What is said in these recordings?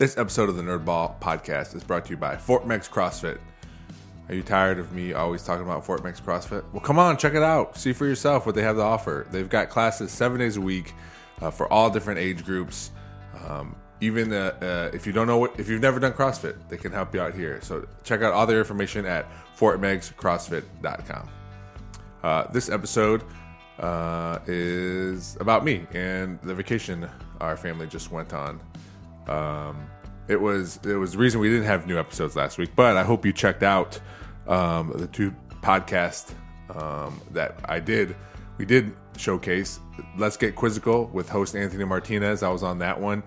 This episode of the Nerdball podcast is brought to you by Fort Meigs CrossFit. Are you tired of me always talking about Fort Meigs CrossFit? Well, come on, check it out. See for yourself what they have to offer. They've got classes seven days a week uh, for all different age groups. Um, even uh, uh, if you don't know what, if you've never done CrossFit, they can help you out here. So check out all their information at fortmeigscrossfit.com. Uh, this episode uh, is about me and the vacation our family just went on. Um, it was it was the reason we didn't have new episodes last week, but I hope you checked out um, the two podcasts um, that I did. We did showcase Let's Get Quizzical with host Anthony Martinez. I was on that one,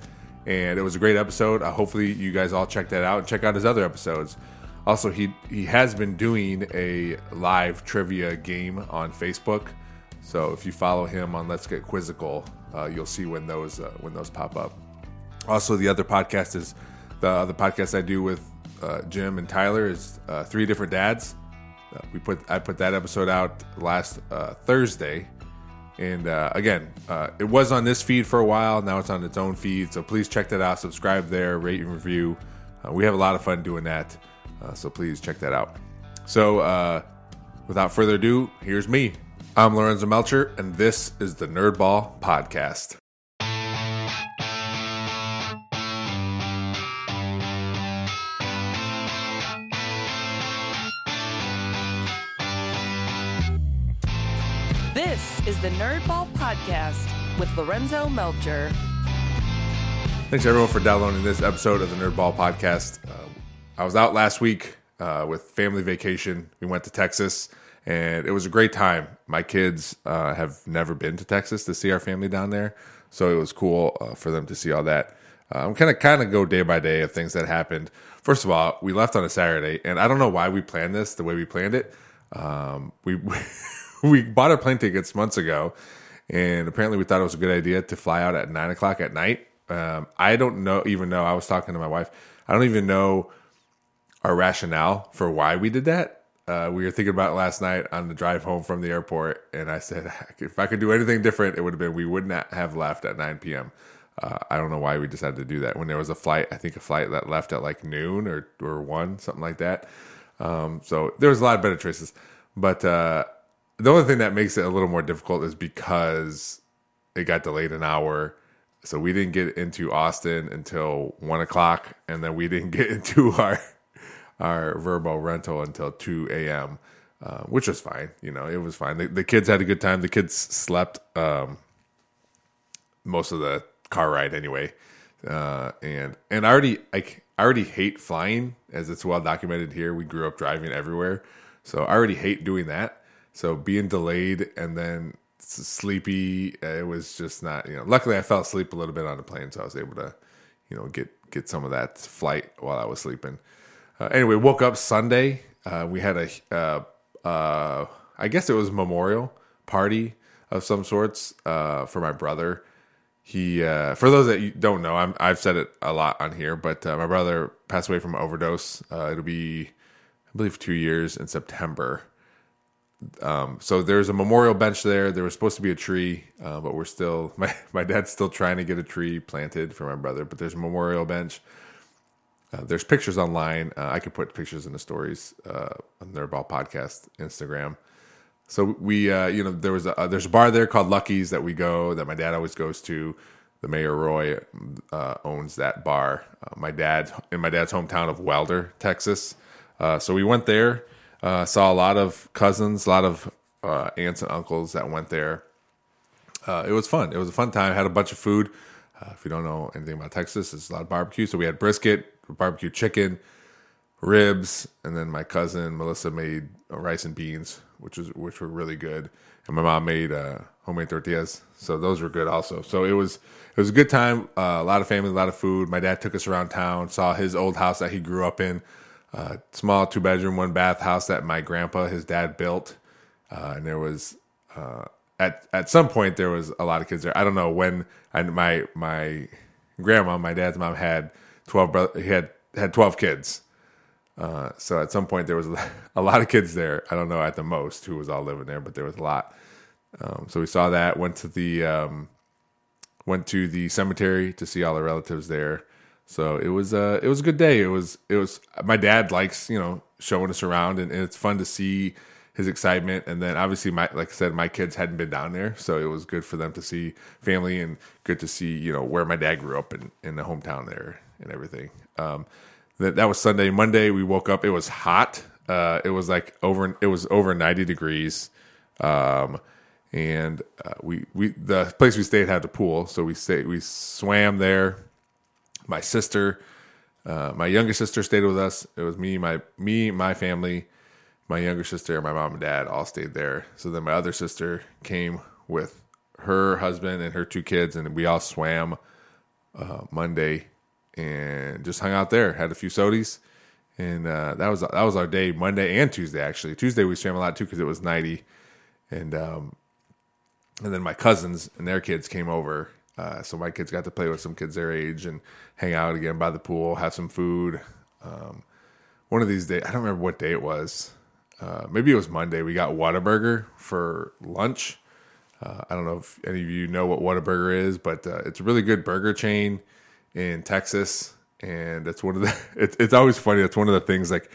and it was a great episode. Uh, hopefully, you guys all check that out and check out his other episodes. Also, he he has been doing a live trivia game on Facebook. So if you follow him on Let's Get Quizzical, uh, you'll see when those uh, when those pop up. Also, the other podcast is the other podcast I do with uh, Jim and Tyler is uh, Three Different Dads. Uh, we put I put that episode out last uh, Thursday, and uh, again, uh, it was on this feed for a while. Now it's on its own feed, so please check that out. Subscribe there, rate and review. we have a lot of fun doing that, so please check that out. So, without further ado, here's me. I'm Lorenzo Melcher, and this is the Nerdball Podcast. Is the Nerdball Podcast with Lorenzo Melcher. Thanks everyone for downloading this episode of the Nerdball Podcast. Uh, I was out last week uh, with family vacation. We went to Texas, and it was a great time. My kids uh, have never been to Texas to see our family down there, so it was cool uh, for them to see all that. Uh, I'm kind of kind of go day by day of things that happened. First of all, we left on a Saturday, and I don't know why we planned this the way we planned it. Um, we we bought our plane tickets months ago, and apparently we thought it was a good idea to fly out at nine o'clock at night. Um, I don't know, even know. I was talking to my wife. I don't even know our rationale for why we did that. Uh, we were thinking about last night on the drive home from the airport, and I said, if I could do anything different, it would have been we would not have left at 9 p.m. Uh, I don't know why we decided to do that when there was a flight. I think a flight that left at like noon or or one, something like that. Um, so there was a lot of better choices, but uh, the only thing that makes it a little more difficult is because it got delayed an hour. So we didn't get into Austin until one o'clock, and then we didn't get into our our Vrbo rental until two a.m., uh, which was fine. You know, it was fine. The, the, kids had a good time. The kids slept um, most of the car ride anyway, uh, and and I already I, I already hate flying, as it's well documented here. We grew up driving everywhere, so I already hate doing that. So being delayed and then sleepy, uh, it was just not. You know, luckily I fell asleep a little bit on the plane, so I was able to, you know, get get some of that flight while I was sleeping. Uh, anyway, woke up Sunday. Uh, we had a, uh, uh, I guess it was memorial party of some sorts uh, for my brother. He, for those that don't know, I'm, I've said it a lot on here, but my brother passed away from overdose. it'll be, I believe, two years in September. Um, so there's a memorial bench there. There was supposed to be a tree, uh, but we're still my my dad's still trying to get a tree planted for my brother. But there's a memorial bench. Uh, there's pictures online. Uh, I could put pictures in the stories uh, on Nerdball Podcast Instagram. So we, uh, you know, there was a uh, there's a bar there called Lucky's that we go that my dad always goes to. The mayor Roy uh, owns that bar. my dad in my dad's hometown of Wilder, Texas. so we went there uh, saw a lot of cousins, a lot of uh, aunts and uncles that went there. Uh, it was fun. It was a fun time. Had a bunch of food. Uh, if you don't know anything about Texas, it's a lot of barbecue. So we had brisket, barbecue chicken, ribs, and then my cousin Melissa made rice and beans, which was which were really good. And my mom made uh, homemade tortillas, so those were good also. So it was it was a good time. Uh, a lot of family, a lot of food. My dad took us around town, saw his old house that he grew up in uh, small two bedroom, one bath house that my grandpa, his dad, built. Uh, and there was uh, at at some point there was a lot of kids there. I don't know when. And my my grandma, my dad's mom, had twelve. Brother, he had had twelve kids. Uh, so at some point there was a lot of kids there. I don't know at the most who was all living there, but there was a lot. Um, so we saw that. Went to the um, went to the cemetery to see all the relatives there. So it was uh it was a good day. It was it was my dad likes you know showing us around and, and it's fun to see his excitement. And then obviously my like I said my kids hadn't been down there, so it was good for them to see family and good to see you know where my dad grew up in in the hometown there and everything. Um, that that was Sunday. Monday we woke up. It was hot. Uh, it was like over. It was over ninety degrees. Um, and uh, we we the place we stayed had the pool, so we stayed we swam there. My sister, uh, my younger sister stayed with us. It was me, my me, my family, my younger sister, my mom and dad all stayed there. So then my other sister came with her husband and her two kids, and we all swam uh, Monday and just hung out there. Had a few sodies, and uh, that was that was our day Monday and Tuesday actually. Tuesday we swam a lot too because it was ninety, and um, and then my cousins and their kids came over. Uh, so my kids got to play with some kids their age and hang out again by the pool, have some food. Um, one of these days, I don't remember what day it was. Uh, maybe it was Monday. We got Whataburger for lunch. Uh, I don't know if any of you know what Whataburger is, but uh, it's a really good burger chain in Texas, and it's one of the. It, it's always funny. It's one of the things like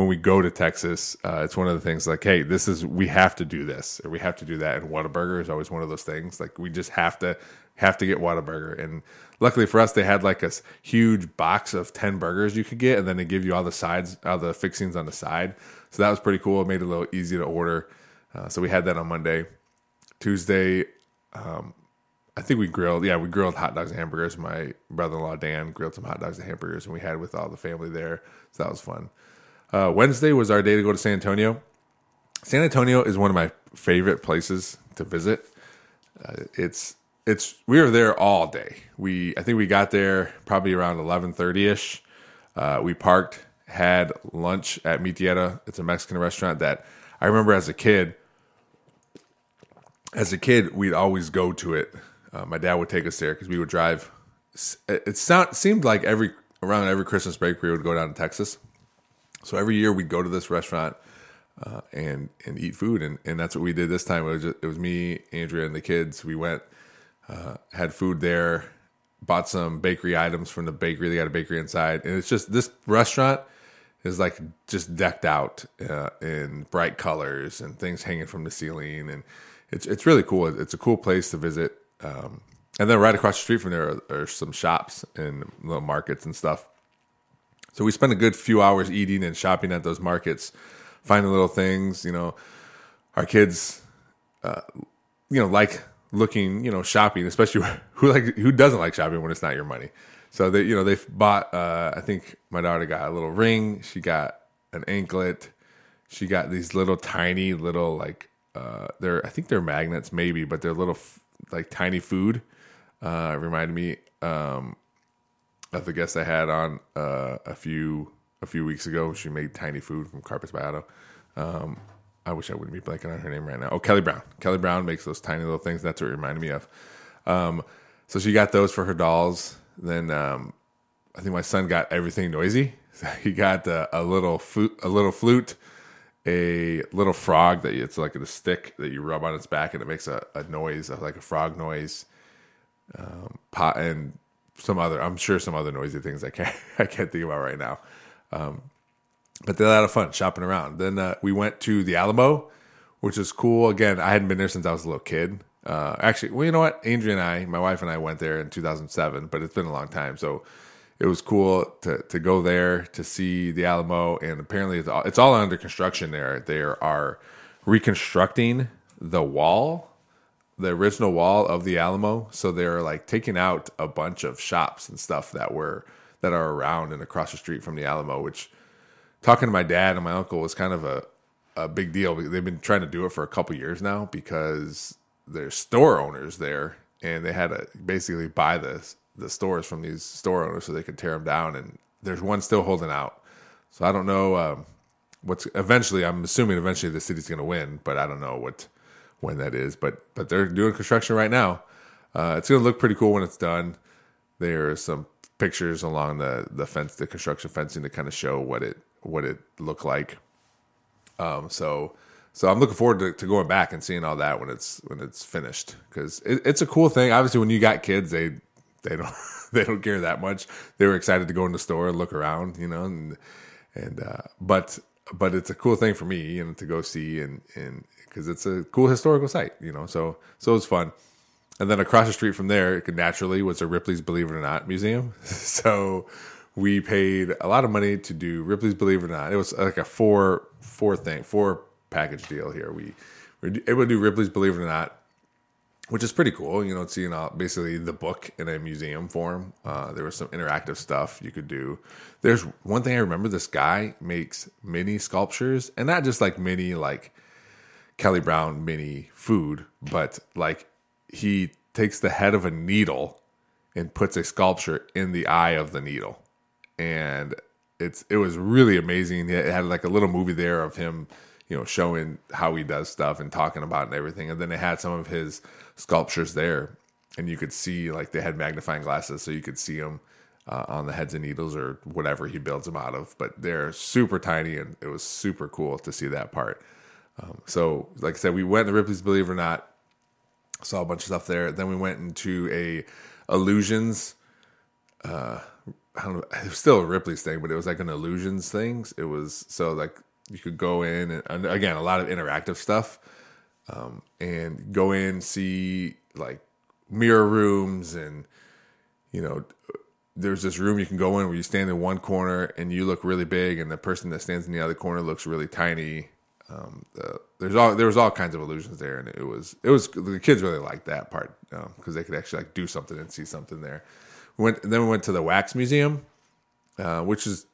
when we go to Texas, uh, it's one of the things like, hey, this is we have to do this or we have to do that. And Whataburger is always one of those things. Like we just have to have to get Whataburger. And luckily for us, they had like a huge box of ten burgers you could get, and then they give you all the sides, all the fixings on the side. So that was pretty cool. It made it a little easy to order. Uh, so we had that on Monday. Tuesday, um, I think we grilled. Yeah, we grilled hot dogs and hamburgers. My brother-in-law Dan grilled some hot dogs and hamburgers, and we had with all the family there. So that was fun. Uh, Wednesday was our day to go to San Antonio. San Antonio is one of my favorite places to visit. Uh, it's it's we were there all day. We I think we got there probably around eleven thirty ish. Uh, we parked, had lunch at Mi. It's a Mexican restaurant that I remember as a kid. As a kid, we'd always go to it. Uh, my dad would take us there because we would drive. It sound, seemed like every around every Christmas break we would go down to Texas so every year we'd go to this restaurant uh, and and eat food, and, and that's what we did this time. It was just, it was me, Andrea, and the kids. We went, uh, had food there, bought some bakery items from the bakery. They got a bakery inside, and it's just this restaurant is like just decked out uh, in bright colors and things hanging from the ceiling, and it's it's really cool. It's a cool place to visit. Um, and then right across the street from there are, are some shops and little markets and stuff. So we spent a good few hours eating and shopping at those markets, finding little things. You know, our kids, uh, you know, like looking, you know, shopping, especially who like who doesn't like shopping when it's not your money. So they, you know, they bought. Uh, I think my daughter got a little ring. She got an anklet. She got these little tiny little like uh, they're I think they're magnets maybe, but they're little like tiny food. Uh, reminded me. Um, of the guest I had on uh, a few a few weeks ago. She made tiny food from Carpets by. Um, I wish I wouldn't be blanking on her name right now. Oh, Kelly Brown. Kelly Brown makes those tiny little things. That's what it reminded me of. Um, so she got those for her dolls. Then um, I think my son got everything noisy. So he got uh, a little flute, a little flute, a little frog that it's like a stick that you rub on its back and it makes a, a noise, like a frog noise. Um, pot and some other I'm sure some other noisy things I can't I can't think about right now. Um, but they had a lot of fun shopping around. Then uh, we went to the Alamo, which is cool. Again, I hadn't been there since I was a little kid. Uh, actually, well, you know what? Andrea and I, my wife and I, went there in 2007, but it's been a long time, so it was cool to to go there to see the Alamo. And apparently, it's all, it's all under construction there. They are reconstructing the wall the original wall of the Alamo. So they're like taking out a bunch of shops and stuff that were that are around and across the street from the Alamo. Which talking to my dad and my uncle was kind of a a big deal. They've been trying to do it for a couple years now because there's store owners there, and they had to basically buy the the stores from these store owners so they could tear them down. And there's one still holding out. So I don't know um, what's eventually. I'm assuming eventually the city's going to win, but I don't know what when that is. But but they're doing construction right now. Uh, it's going to look pretty cool when it's done. There are some pictures along the the fence, the construction fencing to kind of show what it what it looked like. Um, so so I'm looking forward to, to going back and seeing all that when it's when it's finished because it, it's a cool thing. Obviously, when you got kids, they they don't they don't care that much. They were excited to go in the store and look around, you know, and and uh, but but it's a cool thing for me, you know, to go see and and because it's a cool historical site, you know. So so it's fun. And then across the street from there, it could naturally, was a Ripley's Believe It or Not museum. so we paid a lot of money to do Ripley's Believe It or Not. It was like a four four thing four package deal here. We were able to do Ripley's Believe It or Not, which is pretty cool. You know, seeing all, basically the book in a museum form. Uh, there was some interactive stuff you could do. There's one thing I remember. This guy makes mini sculptures, and not just like mini like Kelly Brown mini food, but like he takes the head of a needle and puts a sculpture in the eye of the needle, and it's it was really amazing. It had like a little movie there of him, you know, showing how he does stuff and talking about and everything. And then they had some of his sculptures there, and you could see like they had magnifying glasses, so you could see them uh, on the heads and needles or whatever he builds them out of. But they're super tiny, and it was super cool to see that part. Um, so, like I said, we went to Ripley's Believe It or Not, saw a bunch of stuff there. Then we went into a illusions. Uh, I don't know. It was still a Ripley's thing, but it was like an illusions things. It was so like you could go in and, and again a lot of interactive stuff, um, and go in see like mirror rooms and you know there's this room you can go in where you stand in one corner and you look really big and the person that stands in the other corner looks really tiny um, uh, there's all there was all kinds of illusions there and it was it was the kids really liked that part because um, they could actually like do something and see something there. We went then we went to the wax museum uh, which is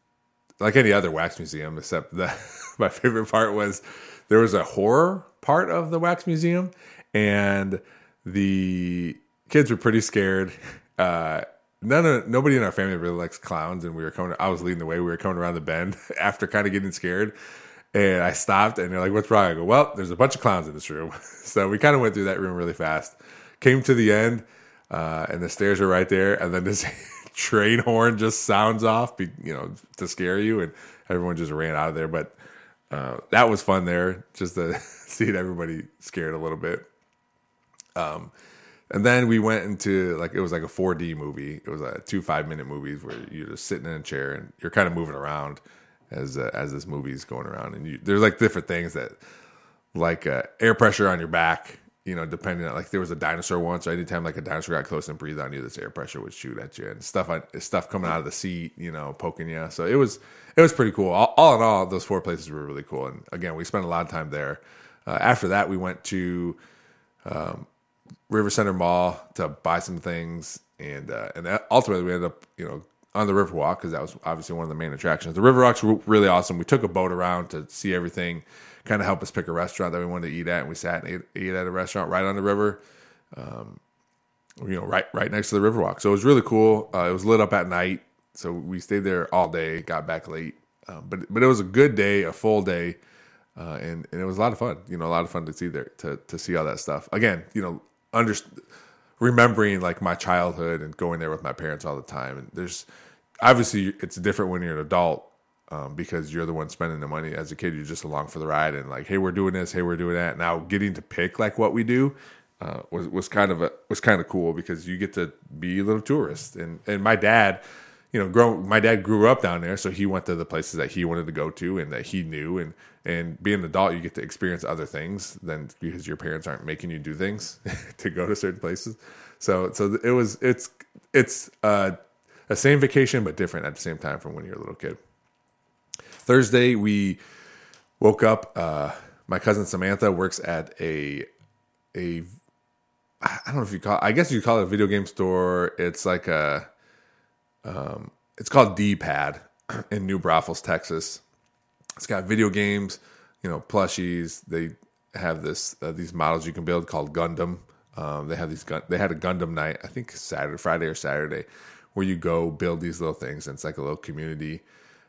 like any other wax museum except that my favorite part was there was a horror part of the wax museum and the kids were pretty scared. Uh, none of nobody in our family really likes clowns and we were coming i was leading the way we were coming around the bend after kind of getting scared and i stopped and they're like what's wrong? I go well there's a bunch of clowns in this room. So we kind of went through that room really fast. Came to the end uh, and the stairs are right there and then this train horn just sounds off you know to scare you and everyone just ran out of there. But uh, that was fun there just to see everybody scared a little bit. Um, and then we went into like it was like a 4D movie. It was a two five minute movies where you're just sitting in a chair and you're kind of moving around as uh, as this movie's going around. And you, there's like different things that like uh, air pressure on your back. You know, depending on like there was a dinosaur once. So anytime like a dinosaur got close and breathed on you, this air pressure would shoot at you and stuff. On, stuff coming out of the seat, you know, poking you. So it was it was pretty cool. All, all in all, those four places were really cool. And again, we spent a lot of time there. Uh, after that, we went to um, River Center Mall to buy some things, and uh, and ultimately we ended up you know on the Riverwalk because that was obviously one of the main attractions. The Riverwalks were really awesome. We took a boat around to see everything, kind of help us pick a restaurant that we wanted to eat at, and we sat and ate, ate at a restaurant right on the river. Um, you know, right right next to the Riverwalk. So it was really cool. Uh, it was lit up at night, so we stayed there all day. Got back late, um, but but it was a good day, a full day, uh, and and it was a lot of fun. You know, a lot of fun to see there to to see all that stuff. Again, you know, under remembering like my childhood and going there with my parents all the time. And there's obviously it's different when you're an adult um, because you're the one spending the money. As a kid, you're just along for the ride and like, hey, we're doing this, hey, we're doing that. Now getting to pick like what we do uh, was was kind of a was kind of cool because you get to be a little tourist. And and my dad, you know, grow my dad grew up down there, so he went to the places that he wanted to go to and that he knew. And and being an adult, you get to experience other things than because your parents aren't making you do things to go to certain places. So so it was it's it's uh, a same vacation but different at the same time from when you're a little kid. Thursday we woke up. Uh, my cousin Samantha works at a a I don't know if you call. It, I guess you call it a video game store. It's like a um, it's called D Pad in New Braunfels, Texas. It's got video games, you know, plushies. They have this uh, these models you can build called Gundam. Um, they have these gun. They had a Gundam night, I think Saturday, Friday or Saturday, where you go build these little things. And it's like a little community.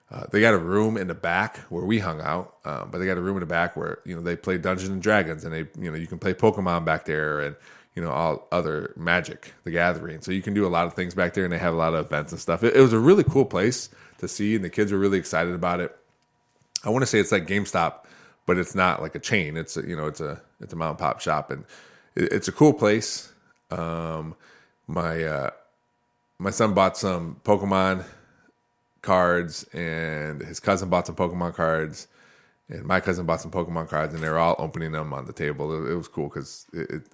Uh, they got a room in the back where we hung out, um, but they got a room in the back where you know they play Dungeons and Dragons, and they you know you can play Pokemon back there, and you know all other Magic, the Gathering. So you can do a lot of things back there, and they have a lot of events and stuff. It, it was a really cool place to see, and the kids were really excited about it. I want to say it's like GameStop, but it's not like a chain. It's a, you know it's a it's a mom and pop shop, and it, it's a cool place. Um, my uh, my son bought some Pokemon cards, and his cousin bought some Pokemon cards, and my cousin bought some Pokemon cards, and they were all opening them on the table. It, it was cool because,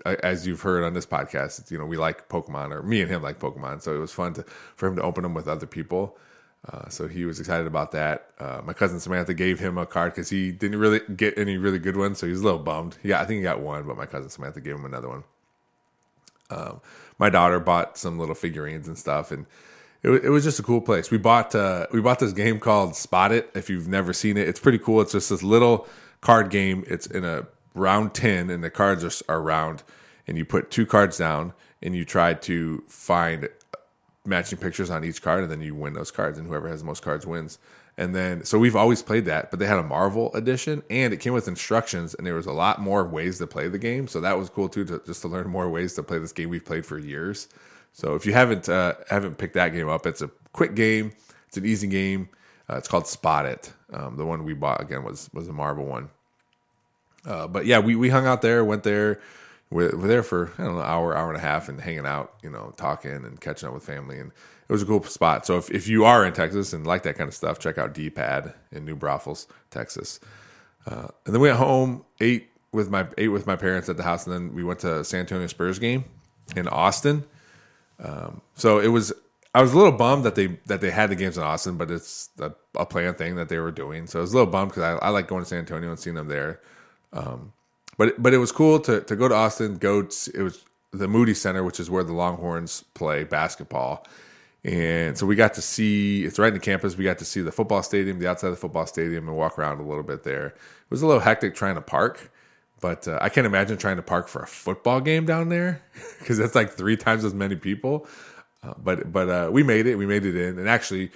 as you've heard on this podcast, you know we like Pokemon, or me and him like Pokemon, so it was fun to for him to open them with other people. Uh, so he was excited about that. Uh, my cousin Samantha gave him a card because he didn't really get any really good ones, so he was a little bummed. Yeah, I think he got one, but my cousin Samantha gave him another one. Um, my daughter bought some little figurines and stuff, and it, it was just a cool place. We bought uh, we bought this game called Spot It. If you've never seen it, it's pretty cool. It's just this little card game. It's in a round tin, and the cards are, are round, and you put two cards down, and you try to find matching pictures on each card, and then you win those cards, and whoever has the most cards wins. And then, so we've always played that, but they had a Marvel edition, and it came with instructions, and there was a lot more ways to play the game. So that was cool too, to just to learn more ways to play this game we've played for years. So if you haven't uh, haven't picked that game up, it's a quick game. It's an easy game. Uh, it's called Spot It. Um, the one we bought again was was a Marvel one. Uh, but yeah, we we hung out there, went there. We're, we're there for know hour, hour and a half, and hanging out, you know, talking and catching up with family, and it was a cool spot. So if, if you are in Texas and like that kind of stuff, check out D-Pad in New Braunfels, Texas. Uh, and then we went home, ate with my ate with my parents at the house, and then we went to San Antonio Spurs game in Austin. Um, so it was I was a little bummed that they that they had the games in Austin, but it's a, a planned thing that they were doing. So I was a little bummed because I, I, like going to San Antonio and seeing them there. Um, but but it was cool to to go to Austin. Go to, it was the Moody Center, which is where the Longhorns play basketball. And so we got to see it's right in the campus. We got to see the football stadium, the outside of the football stadium, and walk around a little bit there. It was a little hectic trying to park, but uh, I can't imagine trying to park for a football game down there because that's like three times as many people. Uh, but but uh, we made it. We made it in, and actually,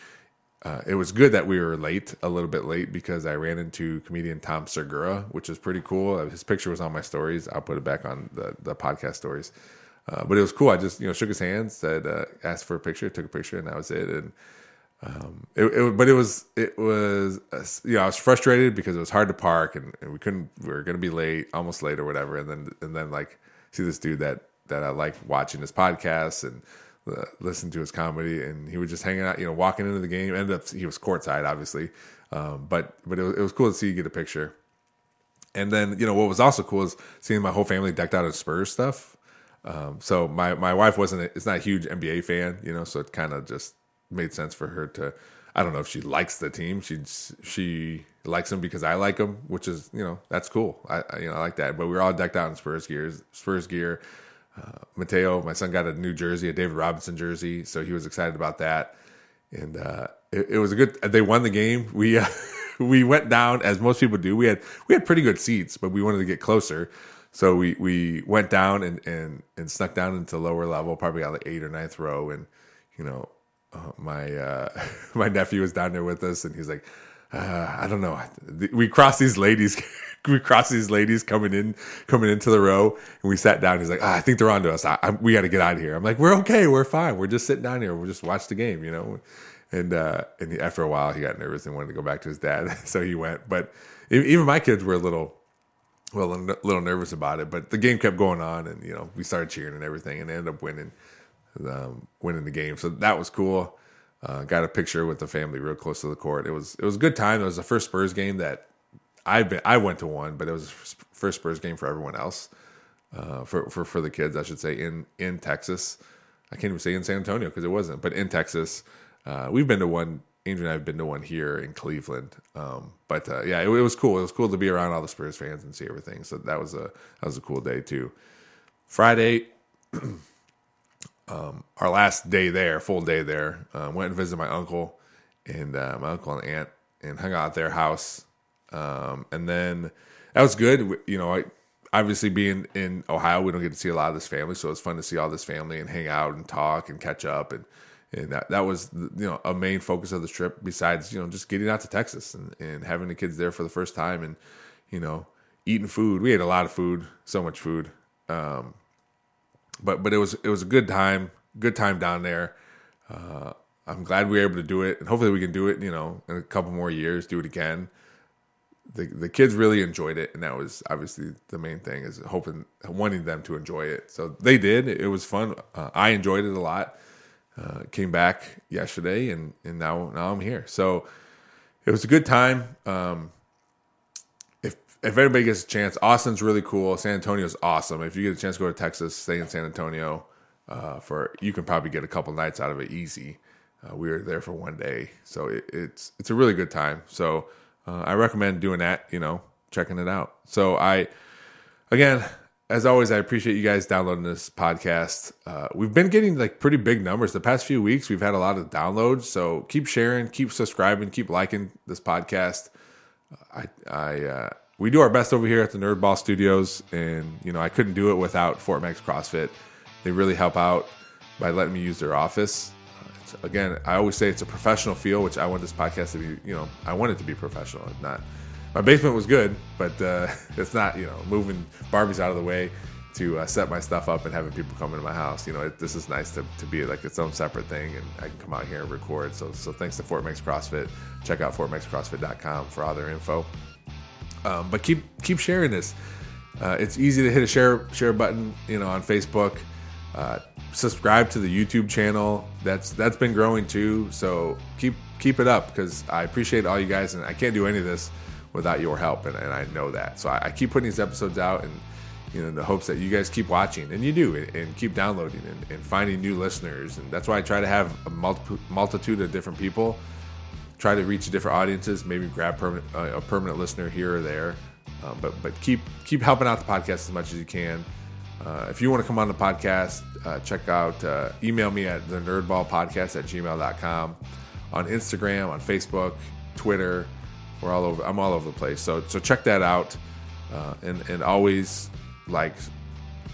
uh, it was good that we were late, a little bit late, because I ran into comedian Tom Segura, which is pretty cool. His picture was on my stories. I'll put it back on the, the podcast stories. Uh, but it was cool. I just you know shook his hand, said, uh, asked for a picture, took a picture, and that was it. And um, it, it, but it was it was uh, you know I was frustrated because it was hard to park and, and we couldn't we were gonna be late, almost late or whatever. And then and then like see this dude that that I like watching his podcasts and uh, listen to his comedy, and he was just hanging out, you know, walking into the game. Ended up he was courtside, obviously, um, but but it was, it was cool to see you get a picture. And then you know what was also cool is seeing my whole family decked out in Spurs stuff. Um, so my my wife wasn't it's not a huge NBA fan, you know, so it kind of just made sense for her to. I don't know if she likes the team. She she likes them because I like them, which is you know that's cool. I, I you know I like that. But we are all decked out in Spurs gears, Spurs gear. Uh, Mateo, my son got a new jersey, a David Robinson jersey, so he was excited about that. And uh, it, it, was a good. They won the game. We uh, we went down as most people do. We had we had pretty good seats, but we wanted to get closer. So we we went down and and and snuck down into lower level, probably on the eighth or ninth row, and you know, uh, my uh, my nephew was down there with us, and he's like, uh, I don't know. We crossed these ladies. we crossed these ladies coming in, coming into the row, and we sat down. He's like, ah, I think they're onto us. I, I, we got to get out of here. I'm like, we're okay. We're fine. We're just sitting down here. We'll just watch the game, you know. And uh, and after a while, he got nervous and wanted to go back to his dad, so he went. But even my kids were a little well, a little nervous about it, but the game kept going on, and you know we started cheering and everything, and ended up winning, um, winning the game. So that was cool. Uh, got a picture with the family real close to the court. It was it was a good time. It was the first Spurs game that I've been. I went to one, but it was the first Spurs game for everyone else, uh, for for for the kids, I should say in in Texas. I can't even say in San Antonio because it wasn't, but in Texas, uh, we've been to one Andrea and I have been to one here in Cleveland. Um, but uh, yeah, it, it, was cool. It was cool to be around all the Spurs fans and see everything. So that was a that was a cool day too. Friday, um, our last day there, full day there. Uh, went and visited my uncle and uh, my uncle and aunt and hung out at their house. Um, and then that was good. You know, I, obviously being in Ohio, we don't get to see a lot of this family, so it's fun to see all this family and hang out and talk and catch up and and that, that was you know a main focus of the trip besides you know just getting out to texas and, and having the kids there for the first time and you know eating food we ate a lot of food so much food um, but but it was it was a good time good time down there. Uh, i'm glad we were able to do it and hopefully we can do it you know in a couple more years do it again. The the kids really enjoyed it and that was obviously the main thing is hoping wanting them to enjoy it. So they did. It was fun. Uh, i enjoyed it a lot. Uh, came back yesterday, and and now now I'm here. So it was a good time. Um, if anybody gets a chance, Austin's really cool. San Antonio's awesome. If you get a chance to go to Texas, stay in San Antonio. Uh, for you can probably get a couple nights out of it easy. Uh, we were there for one day, so it, it's it's a really good time. So uh, I recommend doing that. You know, checking it out. So I, again, as always, I appreciate you guys downloading this podcast. Uh, we've been getting like pretty big numbers the past few weeks. We've had a lot of downloads, so keep sharing, keep subscribing, keep liking this podcast. I, I, uh, we do our best over here at the Nerd Ball Studios, and you know I couldn't do it without Fort Meigs CrossFit. They really help out by letting me use their office. Uh, again, I always say it's a professional feel, which I want this podcast to be. You know, I want it to be professional, not my basement was good, but uh, it's not, you know, moving Barbie's out of the way to uh, set my stuff up and having people come into my house. You know, it, this is nice to, to be like its own separate thing, and I can come out here and record. So, so thanks to Fort Meigs CrossFit. Check out FortMeigsCrossFit.com for all their info. Um, but keep keep sharing this. Uh, it's easy to hit a share share button, you know, on Facebook. Uh, subscribe to the YouTube channel. That's that's been growing too. So keep keep it up because I appreciate all you guys, and I can't do any of this without your help, and, and I know that. So I, I, keep putting these episodes out, and you know, in the hopes that you guys keep watching, and you do, and, and keep downloading and, and, finding new listeners, and that's why I try to have a multi- multitude of different people, try to reach different audiences, maybe grab permanent, uh, a permanent listener here or there, uh, but but keep keep helping out the podcast as much as you can. Uh, if you want to come on the podcast, uh, check out, uh, email me at the nerdballpodcast at gmail.com, on Instagram, on Facebook, Twitter, we're all over. I'm all over the place. So so check that out, uh, and and always like,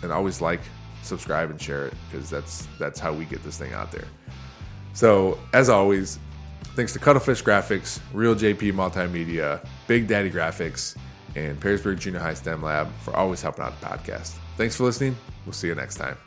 and always like, subscribe and share it because that's that's how we get this thing out there. So as always, thanks to Cuttlefish Graphics, Real JP Multimedia, Big Daddy Graphics, and Perrysburg Junior High STEM Lab for always helping out the podcast. Thanks for listening. We'll see you next time.